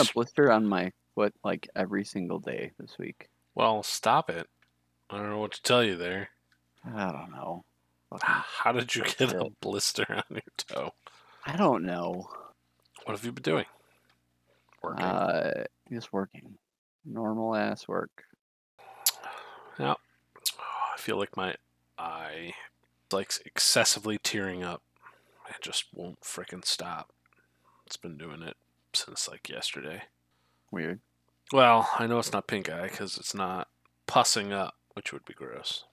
shit. I've gotten a blister on my foot like every single day this week. Well, stop it. I don't know what to tell you there. I don't know. Fucking How did you get a blister on your toe? I don't know. What have you been doing? Working. Uh, just working. Normal ass work. yeah. I feel like my eye is like excessively tearing up. It just won't frickin' stop. It's been doing it since like yesterday. Weird. Well, I know it's not pink eye because it's not pussing up, which would be gross.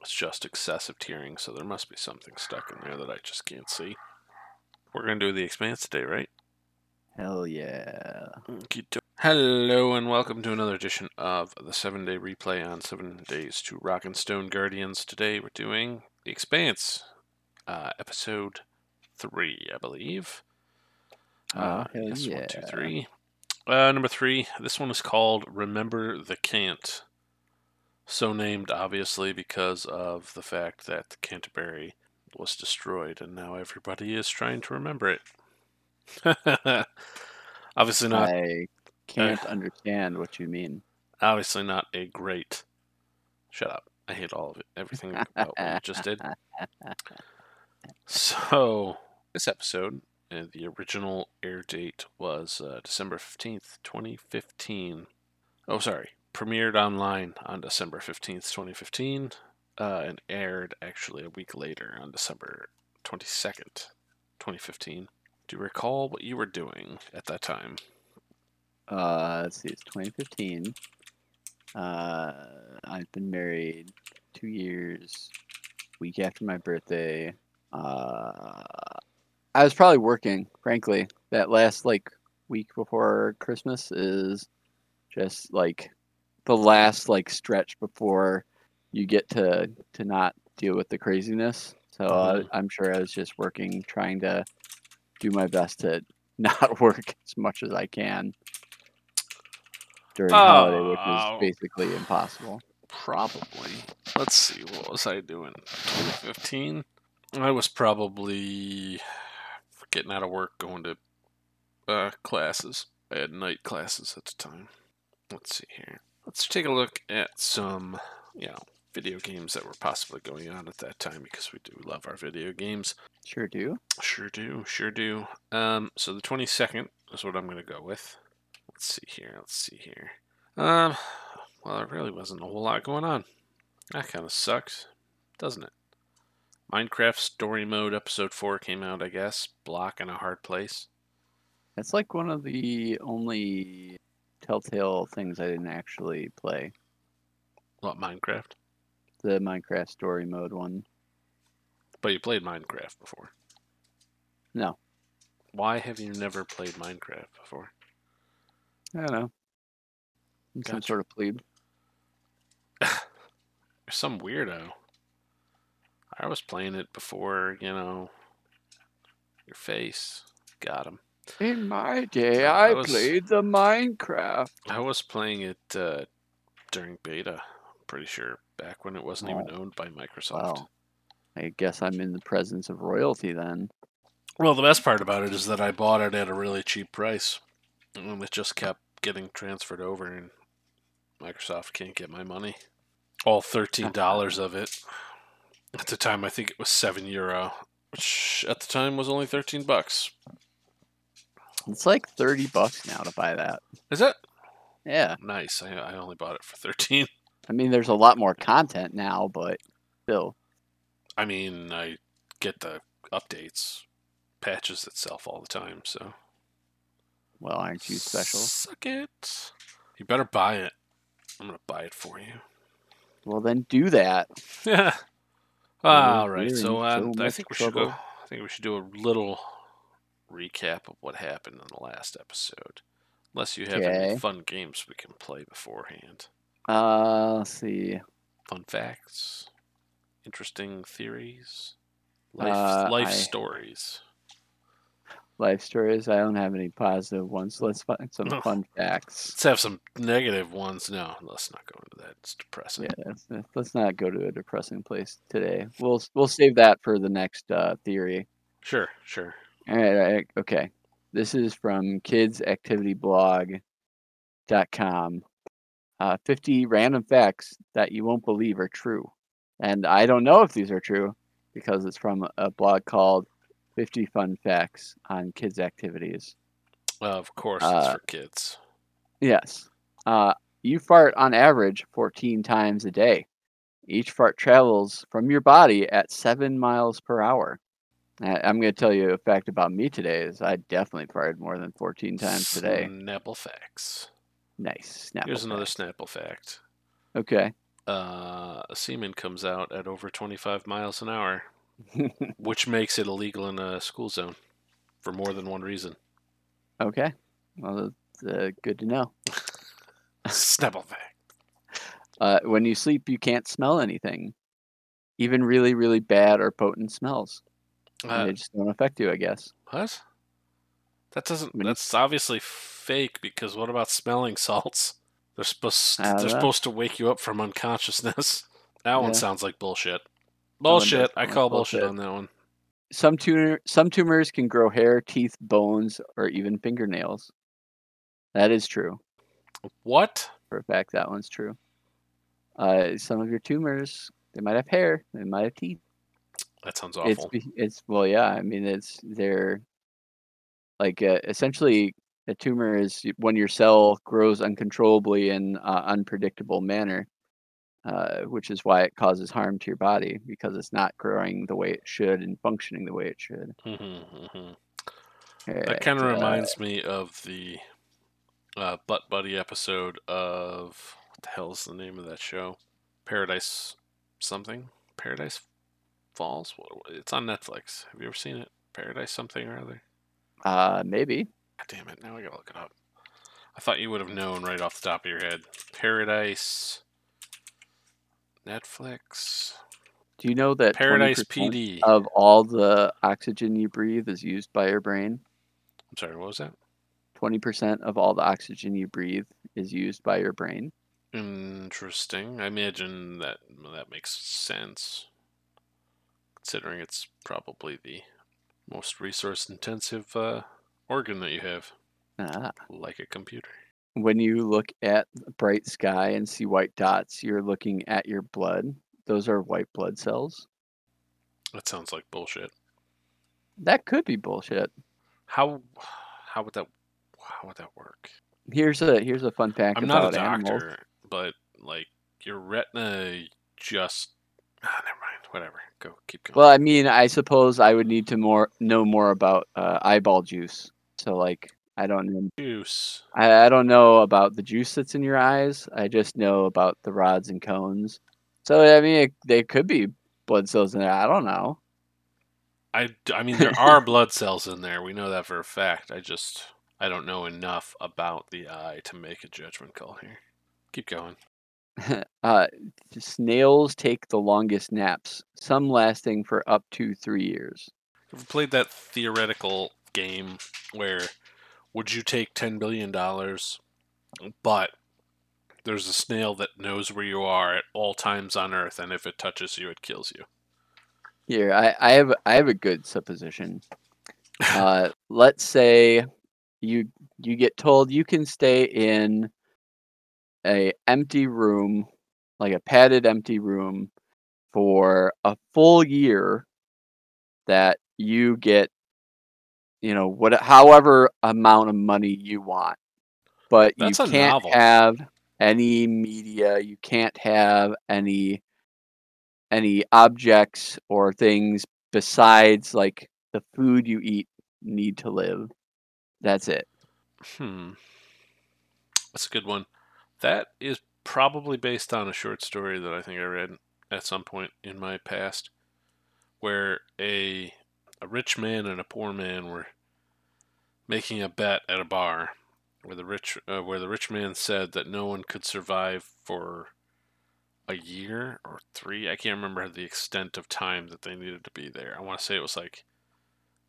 It's just excessive tearing, so there must be something stuck in there that I just can't see. We're gonna do the expanse today, right? Hell yeah. Hello and welcome to another edition of the seven day replay on seven days to Rock and Stone Guardians. Today we're doing The Expanse, uh, episode three, I believe. Uh, yes, yeah. one, two, three. Uh, number three. This one is called "Remember the Cant." So named, obviously, because of the fact that Canterbury was destroyed, and now everybody is trying to remember it. obviously not. I can't understand what you mean. Obviously not a great. Shut up. I hate all of it. Everything about what you just did. So, this episode, uh, the original air date was uh, December 15th, 2015. Oh, sorry. Premiered online on December 15th, 2015, uh, and aired actually a week later on December 22nd, 2015. Do you recall what you were doing at that time? Uh, let's see, it's 2015. Uh, I've been married two years, week after my birthday. Uh, I was probably working, frankly. That last like week before Christmas is just like the last like stretch before you get to to not deal with the craziness. So uh, Mhm. I'm sure I was just working, trying to do my best to not work as much as I can during holiday, which Oh. is basically impossible. Probably. Let's see, what was I doing? 2015? I was probably getting out of work, going to uh, classes. I had night classes at the time. Let's see here. Let's take a look at some, you know, video games that were possibly going on at that time because we do love our video games. Sure do. Sure do, sure do. Um, so the 22nd is what I'm going to go with. Let's see here, let's see here. Um, well, there really wasn't a whole lot going on. That kind of sucks, doesn't it? Minecraft Story Mode Episode 4 came out, I guess. Block in a Hard Place. That's like one of the only Telltale things I didn't actually play. What, Minecraft? The Minecraft story mode one. But you played Minecraft before. No, Why have you never played Minecraft before? I don't know. I'm Some Gotcha. sort of plebe. You're some weirdo. I was playing it before, you know, your face. Got him. In my day, I I was- played the Minecraft. I was playing it uh, during beta, I'm pretty sure, back when it wasn't even Oh. owned by Microsoft. Wow. I guess I'm in the presence of royalty then. Well, the best part about it is that I bought it at a really cheap price. And it just kept getting transferred over, and Microsoft can't get my money. All $13 of it. At the time, I think it was 7 euro, which at the time was only 13 bucks. It's like 30 bucks now to buy that. Is it? Yeah. Nice. I, I only bought it for 13. I mean, there's a lot more content now, but still. I mean, I get the updates, patches itself all the time, so. Well, aren't you special? Suck it. You better buy it. I'm gonna buy it for you. Well, then do that. Yeah. All right. So, so I think we should go. I think we should do a little recap of what happened in the last episode. Unless you have any fun games we can play beforehand. Uh, let's see. Fun facts, interesting theories, life Uh, life I- stories. Life stories. I don't have any positive ones. Let's find some No. fun facts. Let's have some negative ones. No, let's not go into that. It's depressing. Yeah, let's, let's not go to a depressing place today. We'll we'll save that for the next uh, theory. Sure, sure. All right, all right, okay. this is from kidsactivityblog.com. Uh, 50 random facts that you won't believe are true. And I don't know if these are true because it's from a blog called 50 Fun Facts on Kids Activities. of course, it's Uh, for kids. Yes. Uh, you fart on average 14 times a day. Each fart travels from your body at seven miles per hour. I'm going to tell you a fact about me today is I definitely farted more than 14 times today. Snapple facts. Nice. Snapple Here's another fact. Snapple fact. Okay. Uh, a semen comes out at over 25 miles an hour, which makes it illegal in a school zone for more than one reason. okay. Well, that's uh, good to know. Snapple fact. Uh, when you sleep, you can't smell anything, even really, really bad or potent smells. Uh, they just don't affect you, I guess. what? That doesn't. When you- That's obviously fake because what about smelling salts? They're supposed. They're know. supposed to wake you up from unconsciousness. That one sounds like bullshit. One does Bullshit. I call bullshit bullshit. on that one. Some tumor, some tumors can grow hair, teeth, bones, or even fingernails. That is true. What? For a fact, that one's true. Uh, some of your tumors, they might have hair, they might have teeth. That sounds It's awful. be- it's well, yeah. I mean, it's they're like uh, essentially a tumor is when your cell grows uncontrollably in uh, unpredictable manner, uh, which is why it causes harm to your body because it's not growing the way it should and functioning the way it should. hmm hmm That kind of uh, reminds me of the uh, Butt Buddy episode of what the hell is the name of that show? Paradise something? Paradise Falls? It's on Netflix. Have you ever seen it? Paradise something or other? Uh, maybe. God damn it! Now I gotta look it up. I thought you would have known right off the top of your head. Paradise. Netflix. Do you know that Paradise 20% PD. of all the oxygen you breathe is used by your brain? I'm sorry, what was that? 20% of all the oxygen you breathe is used by your brain. Interesting. I imagine that that makes sense, considering it's probably the most resource-intensive uh, organ that you have, Ah. like a computer. When you look at the bright sky and see white dots, you're looking at your blood. Those are white blood cells. That sounds like bullshit. That could be bullshit. How how would that how would that work? Here's a here's a fun fact I'm not a about animals. doctor, but like your retina just ah, never mind. Whatever. Go keep going. Well, I mean, I suppose I would need to more know more about uh, eyeball juice. So like, I don't know. Juice. I, I don't know about the juice that's in your eyes. I just know about the rods and cones. So I mean, it, they could be blood cells in there. I don't know. I, I mean, there are blood cells in there. We know that for a fact. I just, I don't know enough about the eye to make a judgment call here. Keep going. uh, snails take the longest naps, some lasting for up to three years. Ever played that theoretical game where would you take $10 billion, but there's a snail that knows where you are at all times on Earth, and if it touches you, it kills you? Here, I, I have I have a good supposition. Uh, let's say you you get told you can stay in a empty room, like a padded empty room, for a full year. That you get, you know, what however amount of money you want, but That's you can't novel. have any media. You can't have any any objects or things besides like the food you eat need to live. That's it. Hmm. That's a good one. That is probably based on a short story that I think I read at some point in my past, where a a rich man and a poor man were making a bet at a bar, where the rich uh, where the rich man said that no one could survive for a year or three. I can't remember the extent of time that they needed to be there. I want to say it was like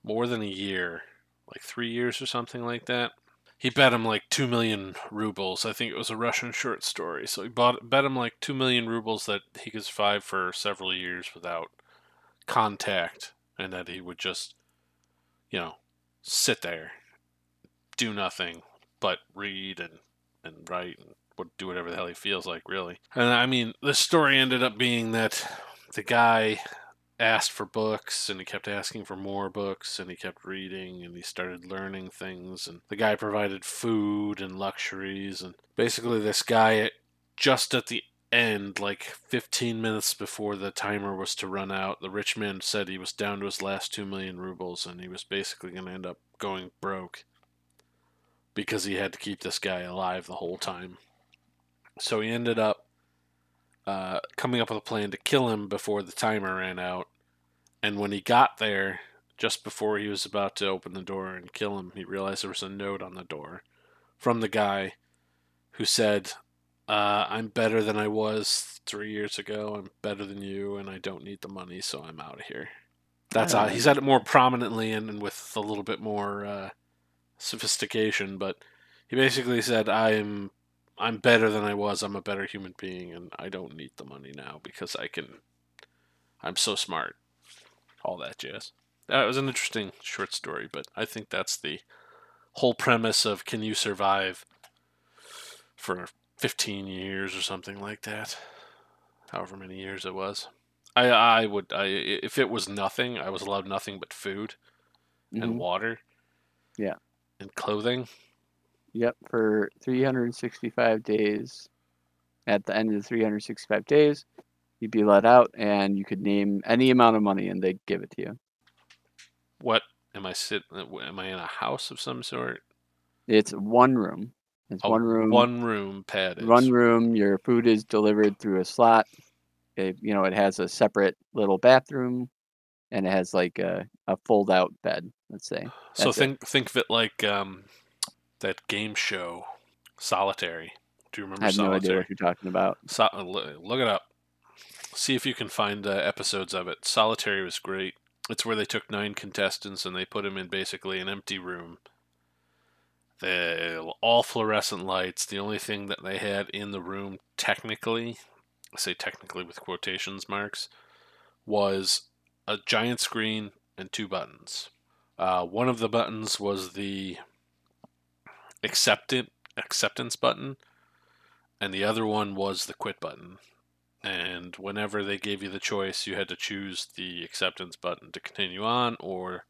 more than a year, like three years or something like that. He bet him like two million rubles. I think it was a Russian short story. So he bought bet him like two million rubles that he could survive for several years without contact, and that he would just, you know, sit there do nothing but read and and write and would do whatever the hell he feels like, really. And I mean, the story ended up being that the guy asked for books and he kept asking for more books and he kept reading and he started learning things and the guy provided food and luxuries and basically this guy just at the end like 15 minutes before the timer was to run out the rich man said he was down to his last 2 million rubles and he was basically going to end up going broke because he had to keep this guy alive the whole time so he ended up uh, coming up with a plan to kill him before the timer ran out. And when he got there, just before he was about to open the door and kill him, he realized there was a note on the door from the guy who said, uh, I'm better than I was three years ago. I'm better than you, and I don't need the money, so I'm out of here. That's how he said it more prominently and, and with a little bit more uh, sophistication, but he basically said, I'm I'm better than I was. I'm a better human being, and I don't need the money now because I can. I'm so smart. All that jazz. That was an interesting short story, but I think that's the whole premise of can you survive for 15 years or something like that, however many years it was. I I would I if it was nothing, I was allowed nothing but food and Mhm. water. Yeah. And clothing. Yep, for 365 days. At the end of the 365 days, you'd be let out, and you could name any amount of money, and they'd give it to you. What am I sit? Am I in a house of some sort? It's one room. It's A one room. One room padded. One room. Your food is delivered through a slot. It, you know, it has a separate little bathroom, and it has like a, a fold-out bed. Let's say. So That's it. think think of it like um, that game show, Solitary. Do you remember I have no idea Solitary? what you're talking about. So, uh, look it up. See if you can find uh, episodes of it. Solitary was great. It's where they took nine contestants and they put them in basically an empty room. They all fluorescent lights. The only thing that they had in the room, technically, I say technically with quotations marks, was a giant screen and two buttons. Uh, one of the buttons was the acceptance acceptance button, and the other one was the quit button. And whenever they gave you the choice, you had to choose the acceptance button to continue on or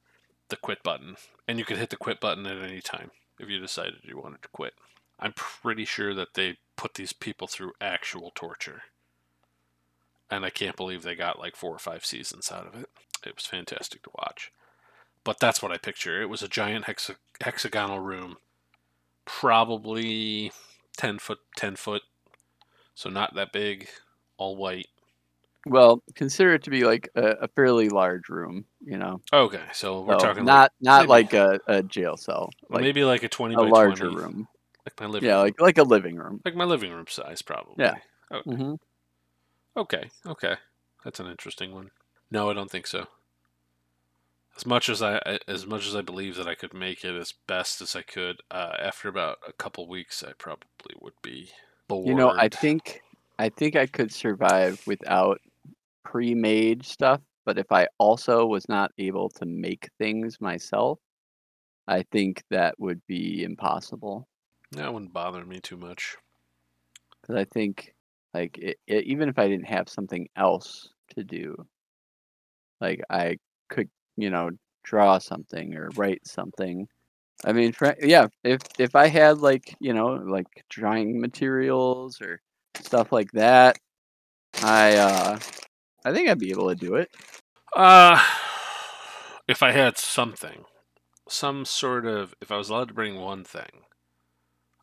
the quit button. And you could hit the quit button at any time if you decided you wanted to quit. I'm pretty sure that they put these people through actual torture. And I can't believe they got like four or five seasons out of it. It was fantastic to watch. But that's what I picture. It was a giant hexa- hexagonal room, probably 10 foot, 10 foot. So not that big, all white. Well, consider it to be like a, a fairly large room. You know, Okay, so we're So talking not not maybe- like a, a jail cell, like, like maybe like a 20 a by larger 20, room. like my living Yeah, room. like like a living room. like my living room size probably. Yeah. Okay. hmm Okay, okay. That's an interesting one. No, I don't think so. As much as I I- as much as I believe that I could make it as best as I could, uh, after about a couple weeks I probably would be bored. You know, I think I think I could survive without pre-made stuff, but if I also was not able to make things myself, I think that would be impossible. that wouldn't bother me too much. Because I think, like, it, it, even if I didn't have something else to do, like I could, you know, draw something or write something. I mean, fr- yeah, if if I had like, you know, like drawing materials or stuff like that, I uh, I think I'd be able to do it. Uh if I had something, some sort of if I was allowed to bring one thing,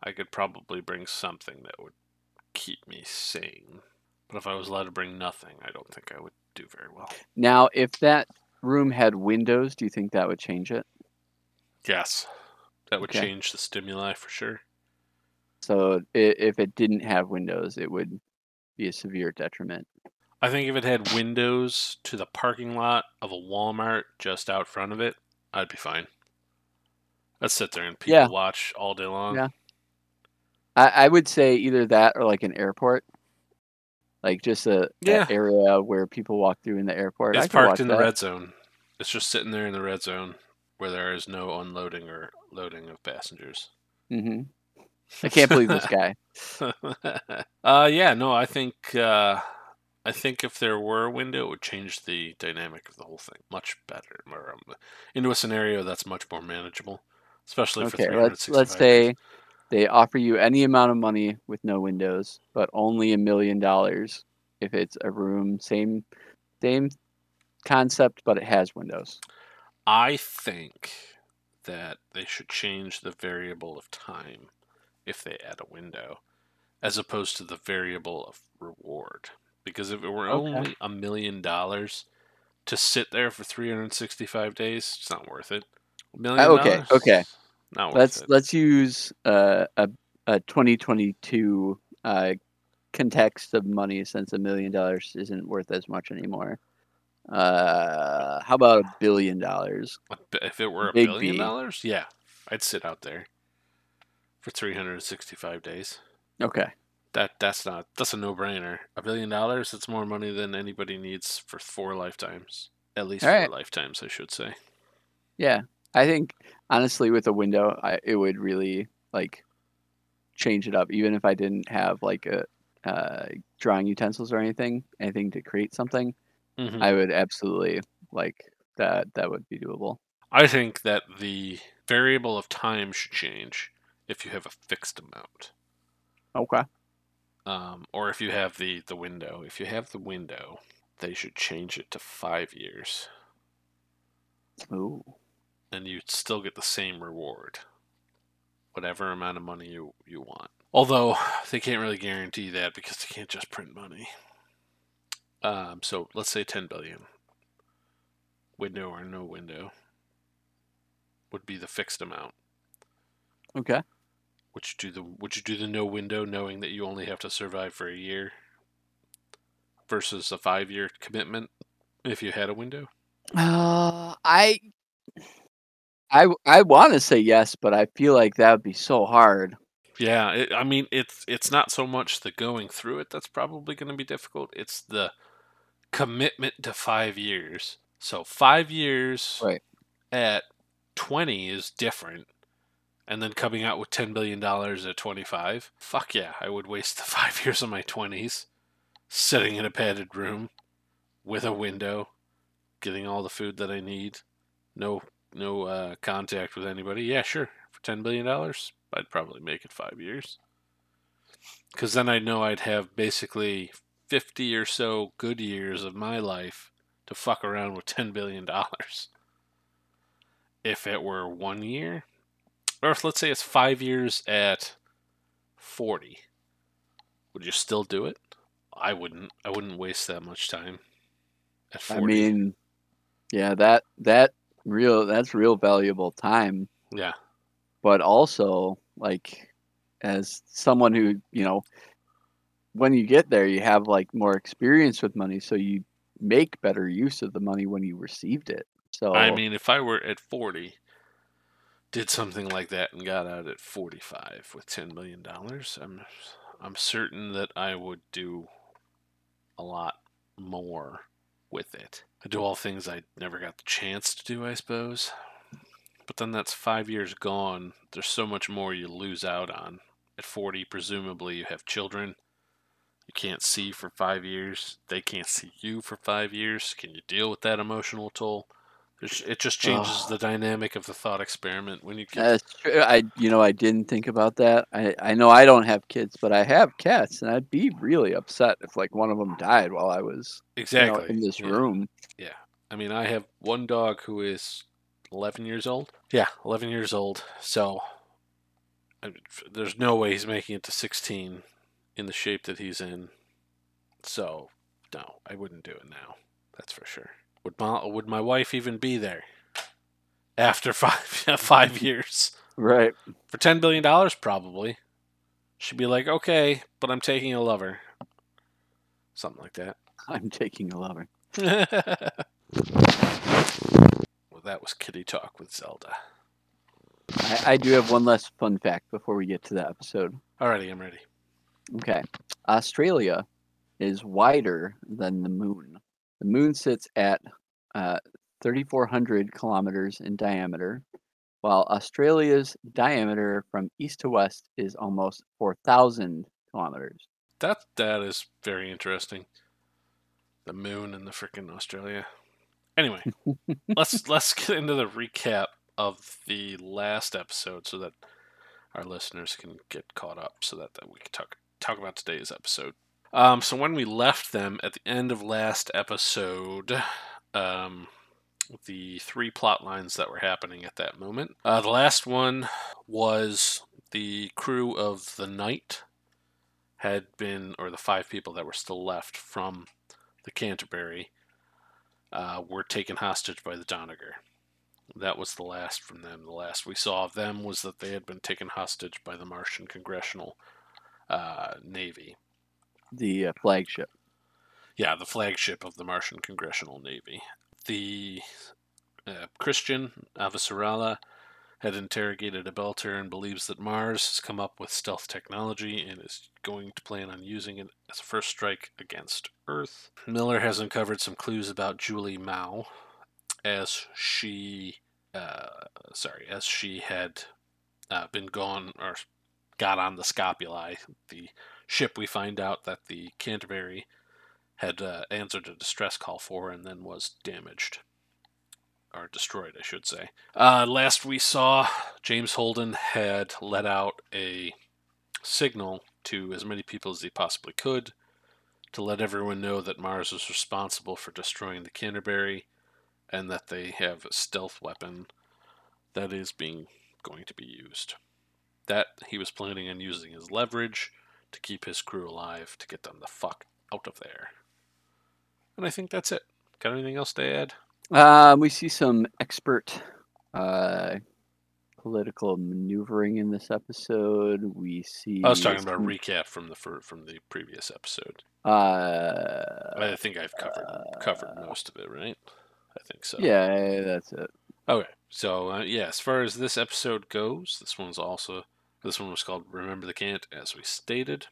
I could probably bring something that would keep me sane. But if I was allowed to bring nothing, I don't think I would do very well. Now, if that room had windows, do you think that would change it? Yes. That would Okay. change the stimuli for sure. So if it didn't have windows, it would be a severe detriment. I think if it had windows to the parking lot of a Walmart just out front of it, I'd be fine. I'd sit there and people Yeah. watch all day long. Yeah. I, I would say either that or like an airport, like just a, Yeah. area where people walk through in the airport. It's parked in the that. red zone. It's just sitting there in the red zone. where there is no unloading or loading of passengers. hmm I can't believe this guy. uh, yeah, no, I think uh, I think if there were a window, it would change the dynamic of the whole thing much better, or um, into a scenario that's much more manageable, especially for Okay, let's let's days. say they offer you any amount of money with no windows, but only a million dollars if it's a room, same same concept, but it has windows. I think that they should change the variable of time if they add a window, as opposed to the variable of reward. Because if it were Okay. only a million dollars to sit there for 365 days, it's not worth it. A million okay, dollars? okay. Not worth Let's it. let's use uh, a a 2022 uh, context of money since a million dollars isn't worth as much anymore. Uh, how about a billion dollars? If it were a Big billion B. dollars, yeah, I'd sit out there for 365 days. Okay. That that's not that's a no brainer. A billion dollars, it's more money than anybody needs for four lifetimes. At least All four right. lifetimes, I should say. Yeah, I think honestly with a window, I, it would really like change it up. Even if I didn't have like a uh, drawing utensils or anything, anything to create something, Mhm. I would absolutely like that. That would be doable. I think that the variable of time should change if you have a fixed amount, Okay. Um, or if you have the the window. If you have the window, they should change it to five years, Ooh. and you'd still get the same reward, whatever amount of money you you want. Although they can't really guarantee that because they can't just print money. Um, so let's say 10 billion. Window or no window would be the fixed amount. Okay. Would you do the Would you do the no window, knowing that you only have to survive for a year, versus a five year commitment if you had a window? Uh, I, I, I want to say yes, but I feel like that would be so hard. Yeah, it, I mean it's it's not so much the going through it that's probably going to be difficult. It's the commitment to five years. So five years Right. at twenty is different, and then coming out with ten billion dollars at twenty five. Fuck yeah, I would waste the five years of my twenties sitting in a padded room with a window, getting all the food that I need, no no uh, contact with anybody. Yeah, sure. For ten billion dollars, I'd probably make it five years. Because then I know I'd have basically fifty or so good years of my life to fuck around with ten billion dollars. If it were one year, or if let's say it's five years at forty, would you still do it? I wouldn't. I wouldn't waste that much time. At I mean, yeah, that that real that's real valuable time. yeah. but also like as someone who you know when you get there you have like more experience with money so you make better use of the money when you received it so I mean, if I were at 40, did something like that and got out at 45 with 10 million dollars, I'm I'm certain that I would do a lot more with it. I do all things I never got the chance to do, I suppose. But then that's 5 years gone. There's so much more you lose out on. At 40, presumably you have children. You can't see for 5 years. They can't see you for 5 years. Can you deal with that emotional toll? It just changes Ugh. the dynamic of the thought experiment when you that's true. i you know i didn't think about that i i know i don't have kids but i have cats and i'd be really upset if like one of them died while i was you know, exactly in this yeah. room Yeah, I mean, I have one dog who is 11 years old. Yeah, 11 years old. So I, there's no way he's making it to 16 in the shape that he's in. So no, I wouldn't do it now. That's for sure. Would my would my wife even be there after five five years right for 10 billion dollars? Probably. She'd be like, okay, but I'm taking a lover. Something like that. i'm taking a lover well, that was kitty talk with Zelda. I, I do have one last fun fact before we get to the episode Alrighty, I'm ready. Okay. Australia is wider than the moon. The moon sits at uh, 3,400 kilometers in diameter, while Australia's diameter from east to west is almost 4,000 kilometers. That that is very interesting. The moon and the freaking Australia. Anyway, let's let's get into the recap of the last episode so that our listeners can get caught up so that, that we can talk talk about today's episode. Um, so when we left them at the end of last episode, um, the three plot lines that were happening at that moment. Uh, the last one was the crew of the Knight had been, or the five people that were still left from the Canterbury, uh, were taken hostage by the Donnager. That was the last from them. The last we saw of them was that they had been taken hostage by the Martian Congressional uh, Navy. The uh, flagship. Yeah, the flagship of the Martian Congressional Navy. The uh, Chrisjen Avasarala had interrogated a Belter and believes that Mars has come up with stealth technology and is going to plan on using it as a first strike against Earth. Miller has uncovered some clues about Julie Mao as she, uh, sorry, as she had uh, been gone or got on the Scopuli, the ship we find out that the Canterbury had uh, answered a distress call for and then was damaged or destroyed, I should say. Uh, last we saw, James Holden had let out a signal to as many people as he possibly could to let everyone know that Mars was responsible for destroying the Canterbury and that they have a stealth weapon that is being going to be used. That he was planning on using as leverage to keep his crew alive to get them the fuck out of there. And I think that's it. Got anything else to add? Um, we see some expert uh, political maneuvering in this episode. We see. I was talking about a recap from the fir- from the previous episode. Uh, I think I've covered covered most of it, right? I think so. yeah, that's it. Okay. So uh, yeah, as far as this episode goes, this one's also this one was called "Remember the Cant," as we stated.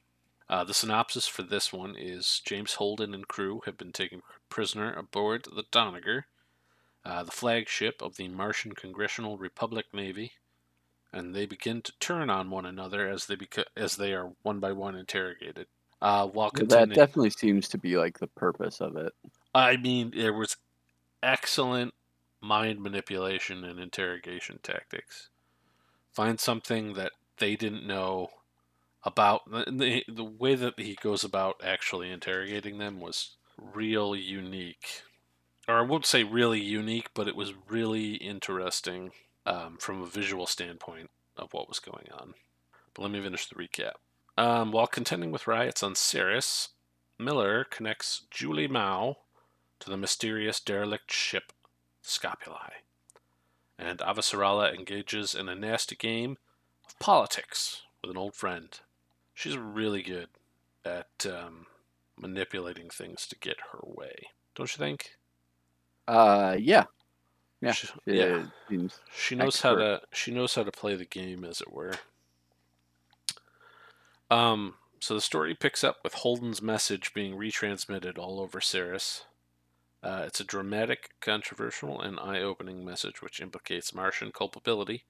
Uh, the synopsis for this one is James Holden and crew have been taken prisoner aboard the Donnager, uh, the flagship of the Martian Congressional Republic Navy, and they begin to turn on one another as they beca- as they are one by one interrogated. Uh, while That definitely seems to be like the purpose of it. I mean, there was excellent mind manipulation and interrogation tactics. Find something that they didn't know about the, the, way that he goes about actually interrogating them was real unique. Or I won't say really unique, but it was really interesting um, from a visual standpoint of what was going on. But let me finish the recap. Um, while contending with riots on Ceres, Miller connects Julie Mao to the mysterious derelict ship Scopuli, and Avasarala engages in a nasty game politics with an old friend. She's really good at um, manipulating things to get her way, don't you think? Uh, yeah, Yeah, She- yeah. She knows how to she knows how to play the game, as it were. Um, so the story picks up with Holden's message being retransmitted all over Ceres. Uh, it's a dramatic, controversial, and eye-opening message which implicates Martian culpability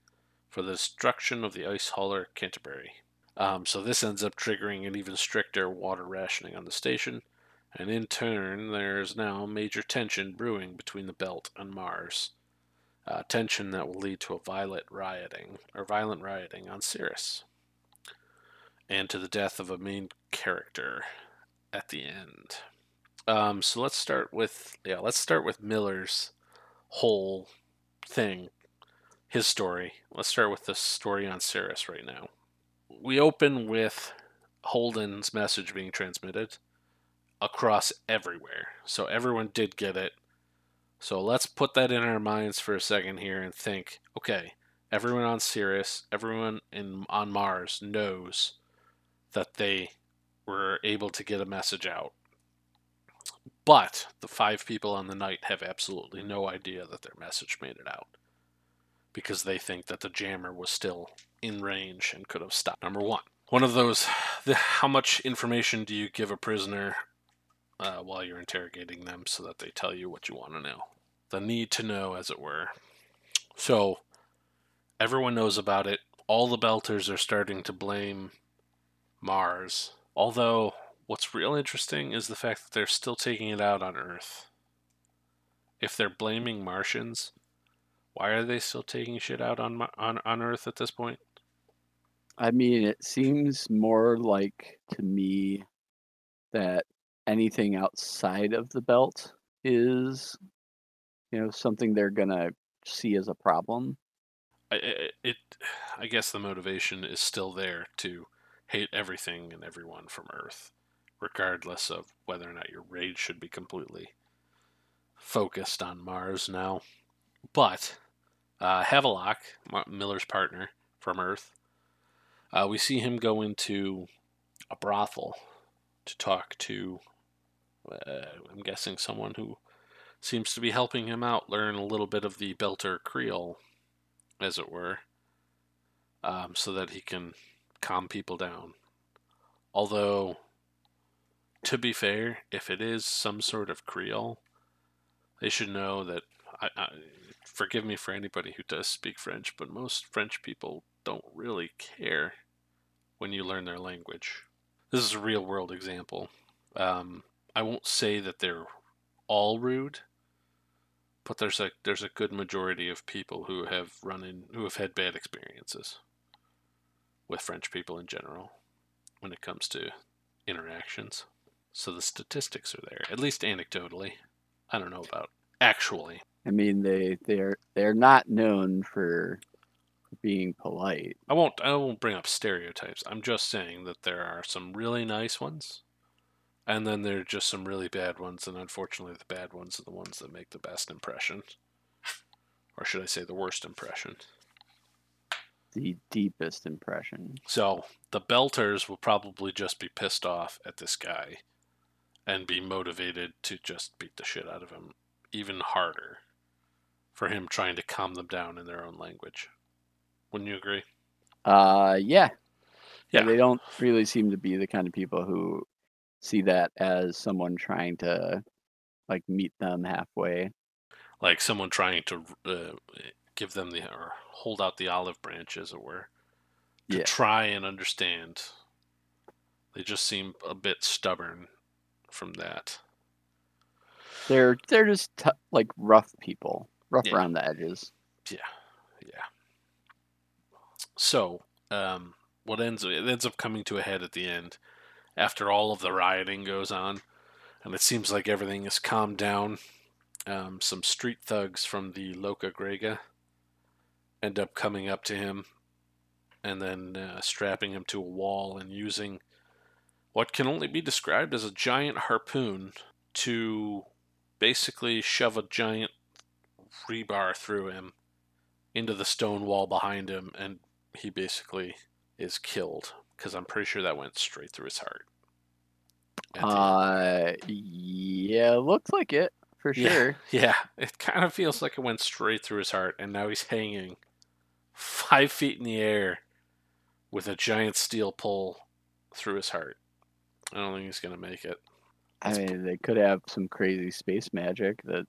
for the destruction of the ice hauler Canterbury. Um, so this ends up triggering an even stricter water rationing on the station, and in turn, there's now major tension brewing between the Belt and Mars uh, tension that will lead to a violent rioting or violent rioting on Ceres, and to the death of a main character at the end. Um, so let's start with yeah, let's start with Miller's whole thing, his story. Let's start with the story on Ceres right now. We open with Holden's message being transmitted across everywhere, so everyone did get it. So let's put that in our minds for a second here and think, okay, everyone on Ceres, everyone in on Mars knows that they were able to get a message out. But the five people on the night have absolutely no idea that their message made it out. Because they think that the jammer was still in range and could have stopped. Number one. One of those the, how much information do you give a prisoner uh, while you're interrogating them so that they tell you what you want to know? the need to know, as it were. So everyone knows about it. All the Belters are starting to blame Mars. Although, what's real interesting is the fact that they're still taking it out on Earth. If they're blaming Martians, why are they still taking shit out on on on Earth at this point? I mean, it seems more like to me that anything outside of the belt is, you know, something they're gonna see as a problem. I, it, I guess the motivation is still there to hate everything and everyone from Earth, regardless of whether or not your rage should be completely focused on Mars now. But uh, Havelock, Miller's partner from Earth, uh, we see him go into a brothel to talk to, uh, I'm guessing, someone who seems to be helping him out learn a little bit of the Belter Creole, as it were, um, so that he can calm people down. Although, to be fair, if it is some sort of Creole, they should know that. I, I, forgive me for anybody who does speak French, but most French people don't really care when you learn their language. This is a real world example. Um, I won't say that they're all rude, but there's a there's a good majority of people who have run in who have had bad experiences with French people in general when it comes to interactions. So the statistics are there, at least anecdotally. I don't know about actually. I mean, they they're they're not known for being polite. I won't I won't bring up stereotypes. I'm just saying that there are some really nice ones and then there are just some really bad ones, and unfortunately, the bad ones are the ones that make the best impression. Or should I say the worst impression? The deepest impression. So, the Belters will probably just be pissed off at this guy and be motivated to just beat the shit out of him even harder for him trying to calm them down in their own language. Wouldn't you agree? Uh, yeah. Yeah. They don't really seem to be the kind of people who see that as someone trying to like meet them halfway. Like someone trying to uh, give them the or hold out the olive branch, as it were, to yeah. try and understand. They just seem a bit stubborn from that. They're they're just t- like rough people, rough yeah. around the edges. Yeah, yeah. So, um, what ends it ends up coming to a head at the end after all of the rioting goes on, and it seems like everything is calmed down. Um, some street thugs from the Loca Greiga end up coming up to him and then uh, strapping him to a wall and using what can only be described as a giant harpoon to basically shove a giant rebar through him into the stone wall behind him, and he basically is killed because I'm pretty sure that went straight through his heart. Uh, yeah, looks like it for yeah, sure. Yeah, it kind of feels like it went straight through his heart, and now he's hanging five feet in the air with a giant steel pole through his heart. I don't think he's gonna make it. I mean, they could have some crazy space magic that,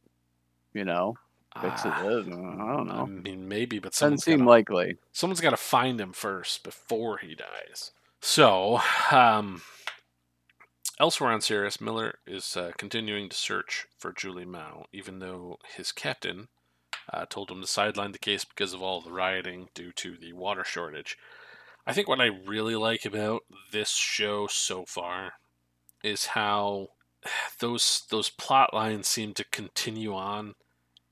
you know, uh, it. I don't know. I mean, maybe, but doesn't seem gotta, likely. Someone's got to find him first before he dies. So, um, elsewhere on Ceres, Miller is uh, continuing to search for Julie Mao, even though his captain uh, told him to sideline the case because of all the rioting due to the water shortage. I think what I really like about this show so far is how those those plot lines seem to continue on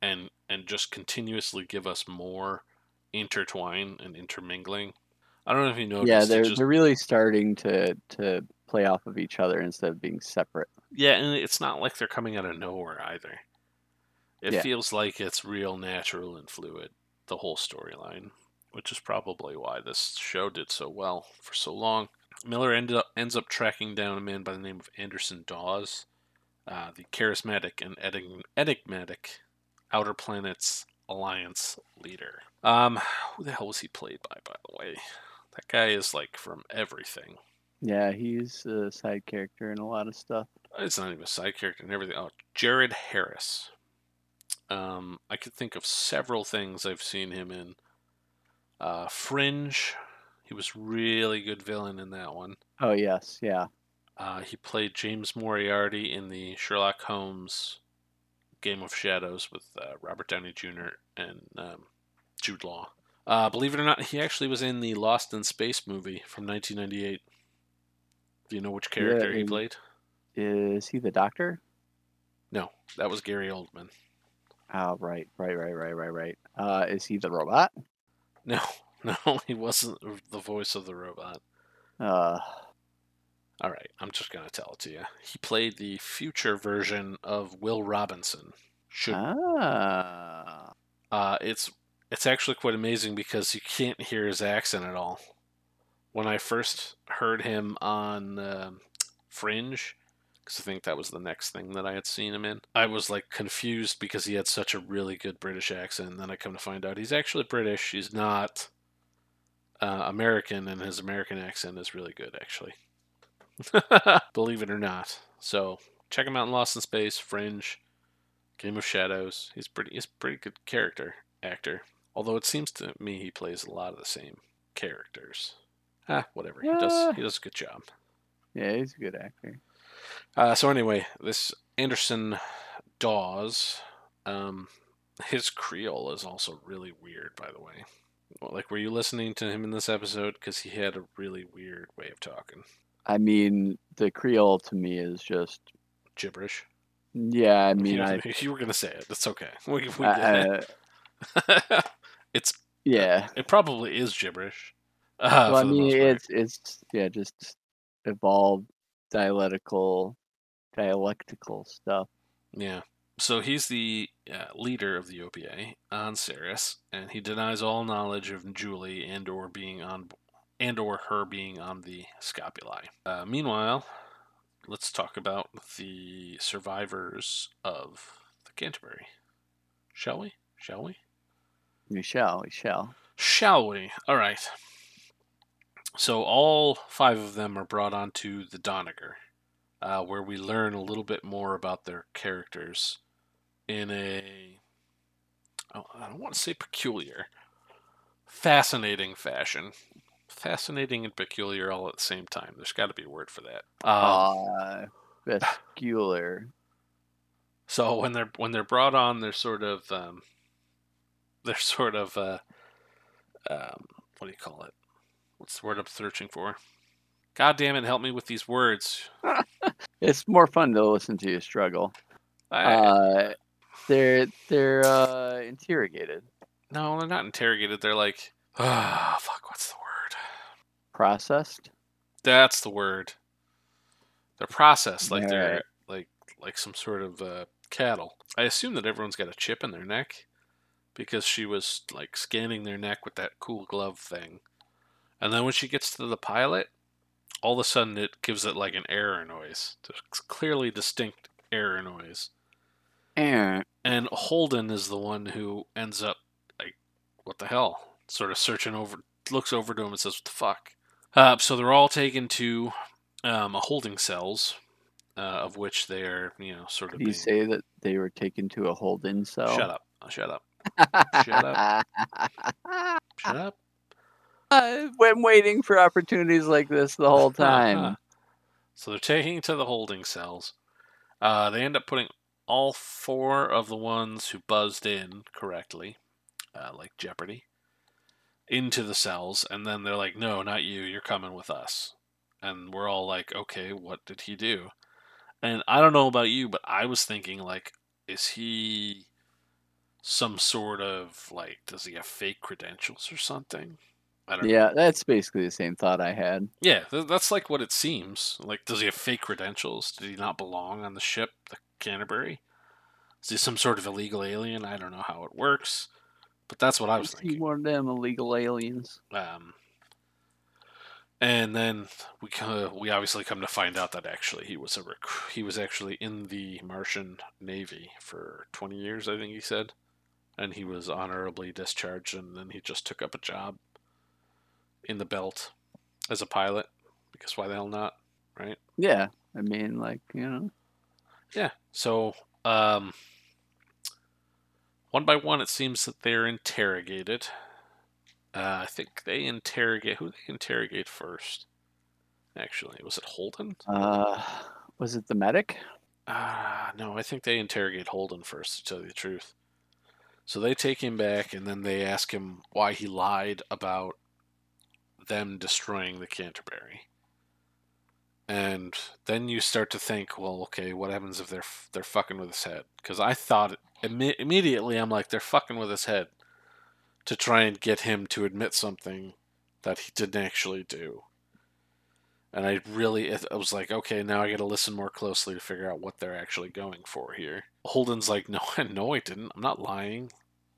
and and just continuously give us more intertwine and intermingling. I don't know if you know. Yeah, they're just... they're really starting to to play off of each other instead of being separate. Yeah, and it's not like they're coming out of nowhere either. It yeah. feels like it's real natural and fluid, the whole storyline, which is probably why this show did so well for so long. Miller ended up, ends up tracking down a man by the name of Anderson Dawes, uh, the charismatic and enigmatic Outer Planets Alliance leader. Um, who the hell was he played by, by the way? That guy is like from everything. Yeah, he's a side character in a lot of stuff. It's not even a side character and everything. Oh, Jared Harris. Um, I could think of several things I've seen him in. Uh, Fringe, he was really good villain in that one. Oh yes, yeah. Uh, he played James Moriarty in the Sherlock Holmes Game of Shadows with uh, Robert Downey Jr. and um, Jude Law. Uh, believe it or not, he actually was in the Lost in Space movie from 1998. Do you know which character he played? Is he the doctor? No, that was Gary Oldman. Oh right, right, right, right, right, right. Uh, is he the robot? No, no, he wasn't the voice of the robot. Uh, All right, I'm just gonna tell it to you. He played the future version of Will Robinson. Should ah, uh, it's it's actually quite amazing because you can't hear his accent at all. When I first heard him on um Fringe, because I think that was the next thing that I had seen him in, I was like confused because he had such a really good British accent. And then I come to find out he's actually British. He's not uh, American, and his American accent is really good, actually. Believe it or not. So check him out in Lost in Space, Fringe, Game of Shadows. He's pretty. He's a pretty good character actor. Although it seems to me he plays a lot of the same characters. Ah, whatever. He does. He does a good job. yeah, he's a good actor. Uh, so anyway, this Anderson Dawes, um, his Creole is also really weird. By the way, Well, like, were you listening to him in this episode? Because he had a really weird way of talking, I mean, the Creole to me is just. gibberish. Yeah, I mean, you, I. you were gonna say it. That's okay. We, we it. it's yeah. it probably is gibberish. Uh, well, I mean, part. it's it's yeah, just evolved dialectical, dialectical stuff. Yeah. So he's the uh, leader of the OPA on Ceres, and he denies all knowledge of Julie and or being on and or her being on the Scopuli. Uh, meanwhile, let's talk about the survivors of the Canterbury. Shall we? Shall we? We shall, we shall. Shall we? All right. So all five of them are brought onto the Donnager, uh, where we learn a little bit more about their characters in a oh, don't want to say peculiar, fascinating fashion. Fascinating and peculiar all at the same time. There's got to be a word for that. Um, Uh, vascular. So when they're when they're brought on, they're sort of um, they're sort of uh, um, what do you call it? What's the word I'm searching for? God damn it! Help me with these words. It's more fun to listen to you struggle. I, Uh, they're they're uh, interrogated, no, they're not interrogated. They're like, ah, fuck. What's the word? Processed. That's the word. They're processed like they're like like some sort of uh, cattle. I assume that everyone's got a chip in their neck because she was like scanning their neck with that cool glove thing, and then when she gets to the pilot, all of a sudden it gives it like an error noise, There's clearly distinct error noise. And And Holden is the one who ends up like, what the hell? Sort of searching over, looks over to him and says, "What the fuck?" Uh, so they're all taken to um, a holding cells, uh, of which they're you know sort of did you being. say that they were taken to a hold-in cell? Shut up! Shut up! Shut up. Shut up! I've been waiting for opportunities like this the whole time. so they're taking to the holding cells. Uh, they end up putting all four of the ones who buzzed in correctly, uh, like Jeopardy, into the cells, and then they're like, "No, not you. You're coming with us." And we're all like, "Okay, what did he do?" And I don't know about you, but I was thinking like, is he some sort of like, does he have fake credentials or something? I don't know. yeah, that's basically the same thought I had. Yeah, th- that's like what it seems. Like, does he have fake credentials? Did he not belong on the ship, the Canterbury? Is he some sort of illegal alien? I don't know how it works, but that's what I was he thinking. one of them illegal aliens? Um, and then we co- we obviously come to find out that actually he was a rec- he was actually in the Martian Navy for 20 years, I think he said, and he was honorably discharged, and then he just took up a job in the belt as a pilot because why the hell not, right? Yeah, I mean, like you know, Yeah. So, um, One by one, it seems that they're interrogated. Uh, I think they interrogate. Who they interrogate first? Actually, was it Holden? Uh, was it the medic? Ah, no, I think they interrogate Holden first, to tell you the truth. So they take him back and then they ask him why he lied about them destroying the Canterbury. And then you start to think, well, okay, what happens if they're they're fucking with his head? Because I thought imme- immediately, I'm like, they're fucking with his head to try and get him to admit something that he didn't actually do. And I really, I was like, okay, now I got to listen more closely to figure out what they're actually going for here. Holden's like, no, no, I didn't. I'm not lying.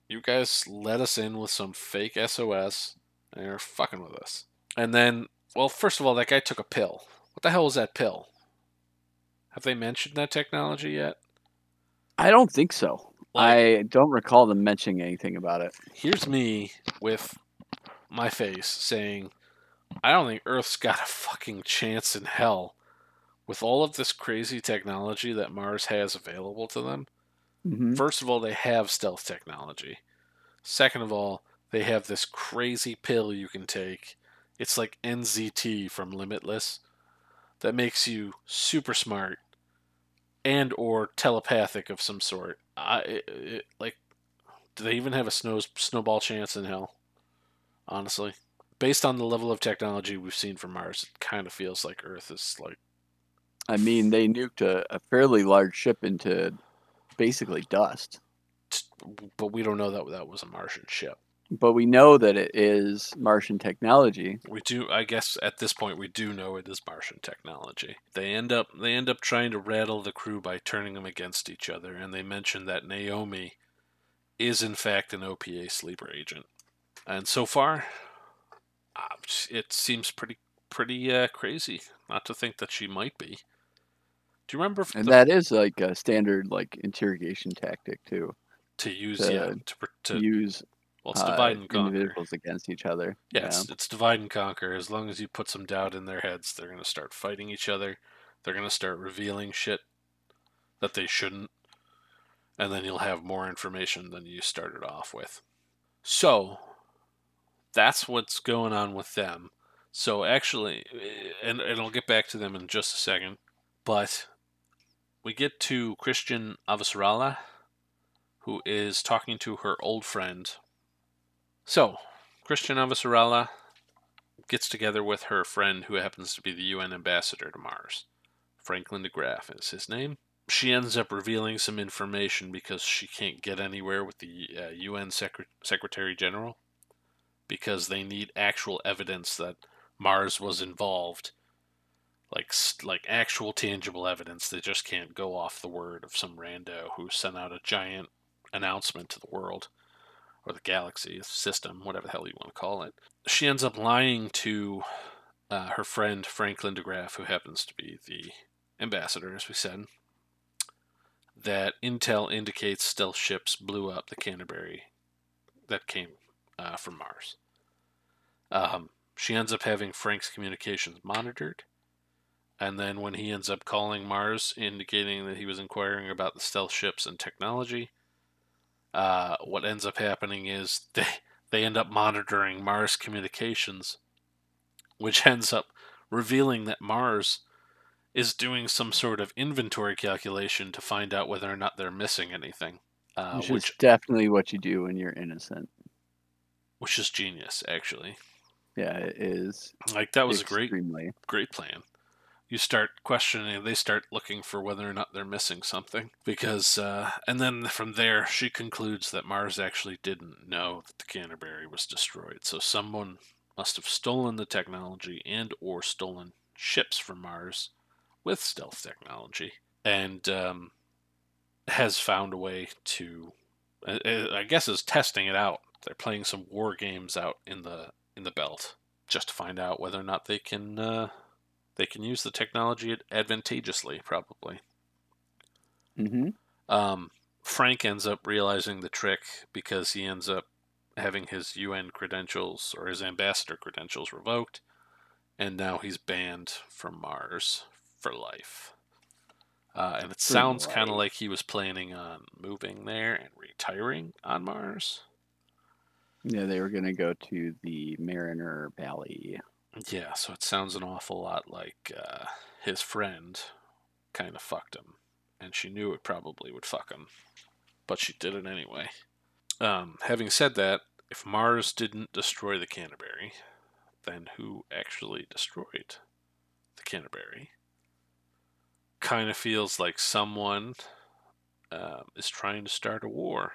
You guys let us in with some fake SOS, and you're fucking with us. And then, well, first of all, that guy took a pill. What the hell is that pill? Have they mentioned that technology yet? I don't think so. Like- I don't recall them mentioning anything about it. Here's me with my face saying, I don't think Earth's got a fucking chance in hell with all of this crazy technology that Mars has available to them. hmm First of all, they have stealth technology. Second of all, they have this crazy pill you can take. It's like NZT from Limitless that makes you super smart and or telepathic of some sort. I it, it, like do they even have a snow, snowball chance in hell? Honestly, based on the level of technology we've seen from Mars, it kind of feels like Earth is like I mean, they nuked a, a fairly large ship into basically dust, but we don't know that that was a Martian ship. But we know that it is Martian technology. We do, I guess, at this point, we do know it is Martian technology. They end up, they end up trying to rattle the crew by turning them against each other, and they mention that Naomi is in fact an OPA sleeper agent. And so far, uh, it seems pretty, pretty uh, crazy not to think that she might be. Do you remember And the- that is like a standard like interrogation tactic too. to use, to- yeah, to, To to use well, it's uh, divide and conquer. individuals against each other. Yeah, It's, it's divide and conquer. As long as you put some doubt in their heads, they're going to start fighting each other. They're going to start revealing shit that they shouldn't. And then you'll have more information than you started off with. So, that's what's going on with them. So, actually, eh, and, and I'll get back to them in just a second, but we get to Chrisjen Avasarala, who is talking to her old friend so, Chrisjen Avasarala gets together with her friend who happens to be the UN ambassador to Mars. Franklin de Graaf is his name. She ends up revealing some information because she can't get anywhere with the uh, UN Secre- Secretary General because they need actual evidence that Mars was involved. Like, like actual tangible evidence. They just can't go off the word of some rando who sent out a giant announcement to the world or the galaxy system, whatever the hell you want to call it. She ends up lying to uh, her friend Franklin de Graaf, who happens to be the ambassador, as we said, that intel indicates stealth ships blew up the Canterbury that came uh, from Mars. Um, she ends up having Frank's communications monitored. And then when he ends up calling Mars, indicating that he was inquiring about the stealth ships and technology, uh, what ends up happening is they they end up monitoring Mars communications, which ends up revealing that Mars is doing some sort of inventory calculation to find out whether or not they're missing anything, uh, which, which is definitely what you do when you're innocent. which is genius actually. Yeah, it is. Like that was a great great plan. You start questioning, they start looking for whether or not they're missing something. Because, uh, and then from there, she concludes that Mars actually didn't know that the Canterbury was destroyed. So someone must have stolen the technology and or stolen ships from Mars with stealth technology and um, has found a way to, uh, uh, I guess, is testing it out. They're playing some war games out in the in the belt just to find out whether or not they can uh, they can use the technology advantageously, probably. hmm Um, Frank ends up realizing the trick because he ends up having his UN credentials or his ambassador credentials revoked, and now he's banned from Mars for life. Uh, and it sounds kind of like he was planning on moving there and retiring on Mars. Yeah, they were gonna go to the Mariner Valley. Yeah, so it sounds an awful lot like uh, his friend kind of fucked him, and she knew it probably would fuck him, but she did it anyway. Um, having said that, if Mars didn't destroy the Canterbury, then who actually destroyed the Canterbury? Kind of feels like someone um, is trying to start a war.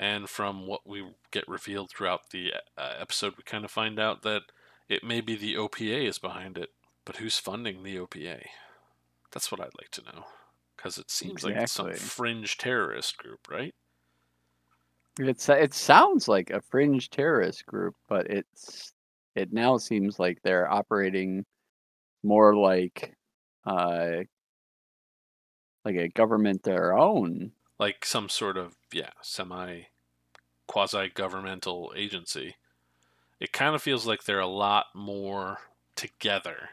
And from what we get revealed throughout the uh, episode, we kind of find out that it may be the OPA is behind it, but who's funding the OPA? That's what I'd like to know. Because it seems like it's some Exactly. fringe terrorist group, right? It's it sounds like a fringe terrorist group, but it's it now seems like they're operating more like uh like a government their own. Like some sort of, yeah, semi quasi governmental agency. It kind of feels like they're a lot more together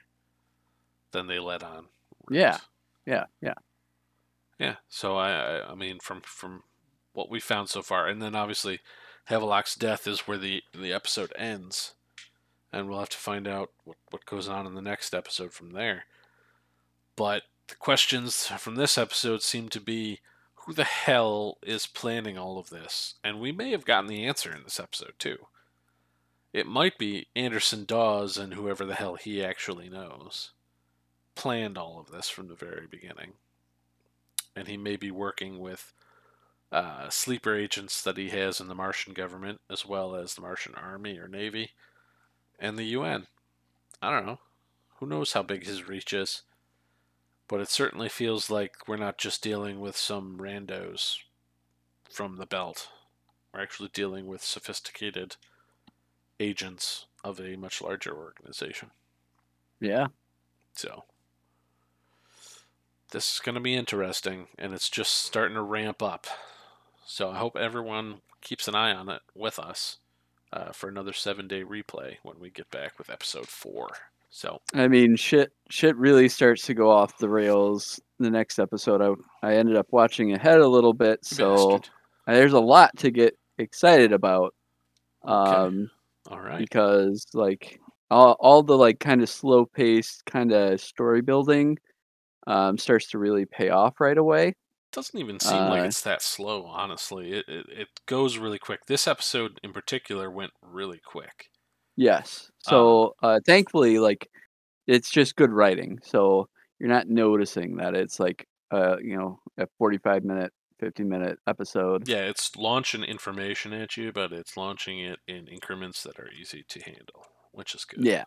than they let on. Yeah. Yeah, yeah. Yeah. So I, I, I mean, from from what we found so far, and then obviously, Havelock's death is where the the episode ends, and we'll have to find out what what goes on in the next episode from there. But the questions from this episode seem to be who the hell is planning all of this, and we may have gotten the answer in this episode too. It might be Anderson Dawes and whoever the hell he actually knows planned all of this from the very beginning and he may be working with uh, sleeper agents that he has in the Martian government, as well as the Martian army or navy, and the UN. I don't know. Who knows how big his reach is? But it certainly feels like we're not just dealing with some randos from the belt. We're actually dealing with sophisticated agents of a much larger organization. Yeah. So this is going to be interesting, and it's just starting to ramp up. So I hope everyone keeps an eye on it with us uh, for another seven day replay when we get back with episode four. So I mean, shit, shit really starts to go off the rails. The next episode, I I ended up watching ahead a little bit, so there's a lot to get excited about. Okay. Um, all right, because like all all the like kind of slow paced kind of story building um, starts to really pay off right away. doesn't even seem like uh, it's that slow. Honestly, it, it it goes really quick. This episode in particular went really quick. Yes. Um, So uh, thankfully, like it's just good writing. So you're not noticing that it's like uh, you know a 45 minute, 50 minute episode. Yeah, it's launching information at you, but it's launching it in increments that are easy to handle, which is good. Yeah,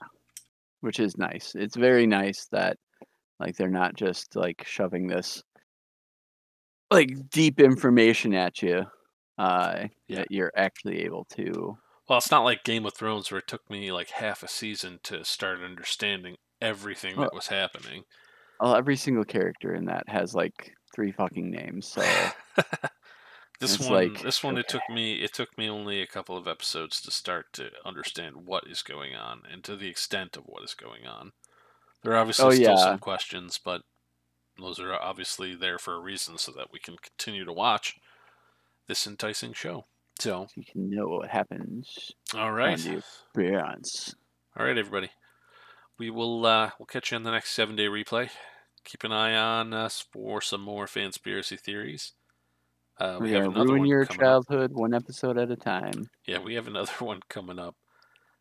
which is nice. It's very nice that like they're not just like shoving this like deep information at you. Uh, Yeah. that you're actually able to. Well, it's not like Game of Thrones where it took me like half a season to start understanding everything that Well- was happening. Well, every single character in that has like three fucking names. So this It's one, like, this one, it took me, it took me only a couple of episodes to start to understand what is going on and to the extent of what is going on. There are obviously Oh, still yeah. some questions, but those are obviously there for a reason so that we can continue to watch this enticing show. So, you can know what happens all right. on the experience. All right, everybody. We will uh, we'll catch you on the next seven day replay. Keep an eye on us for some more fanspiracy theories. Uh, we We're have another ruin one your coming up. childhood one episode at a time. Yeah, we have another one coming up.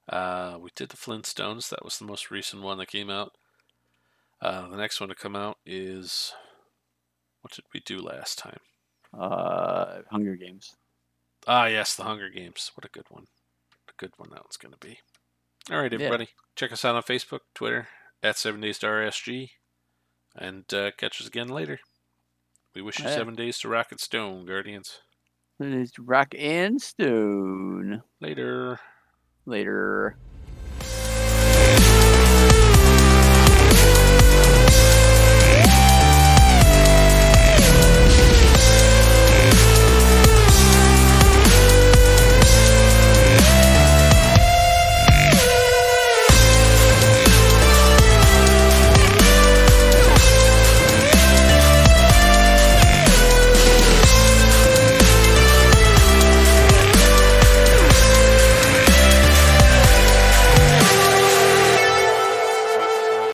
Uh, we did the Flintstones. That was the most recent one that came out. Uh, the next one to come out is what did we do last time? Uh, Hunger Games. Ah, yes, the Hunger Games. What a good one. A good one that one's going to be. All right, Yeah. everybody. Check us out on Facebook, Twitter, at 7 Days to RSG, and uh, catch us again later. We wish you Yeah. seven days to rock and Stone, Guardians. It's Rock and Stone. Later. Later.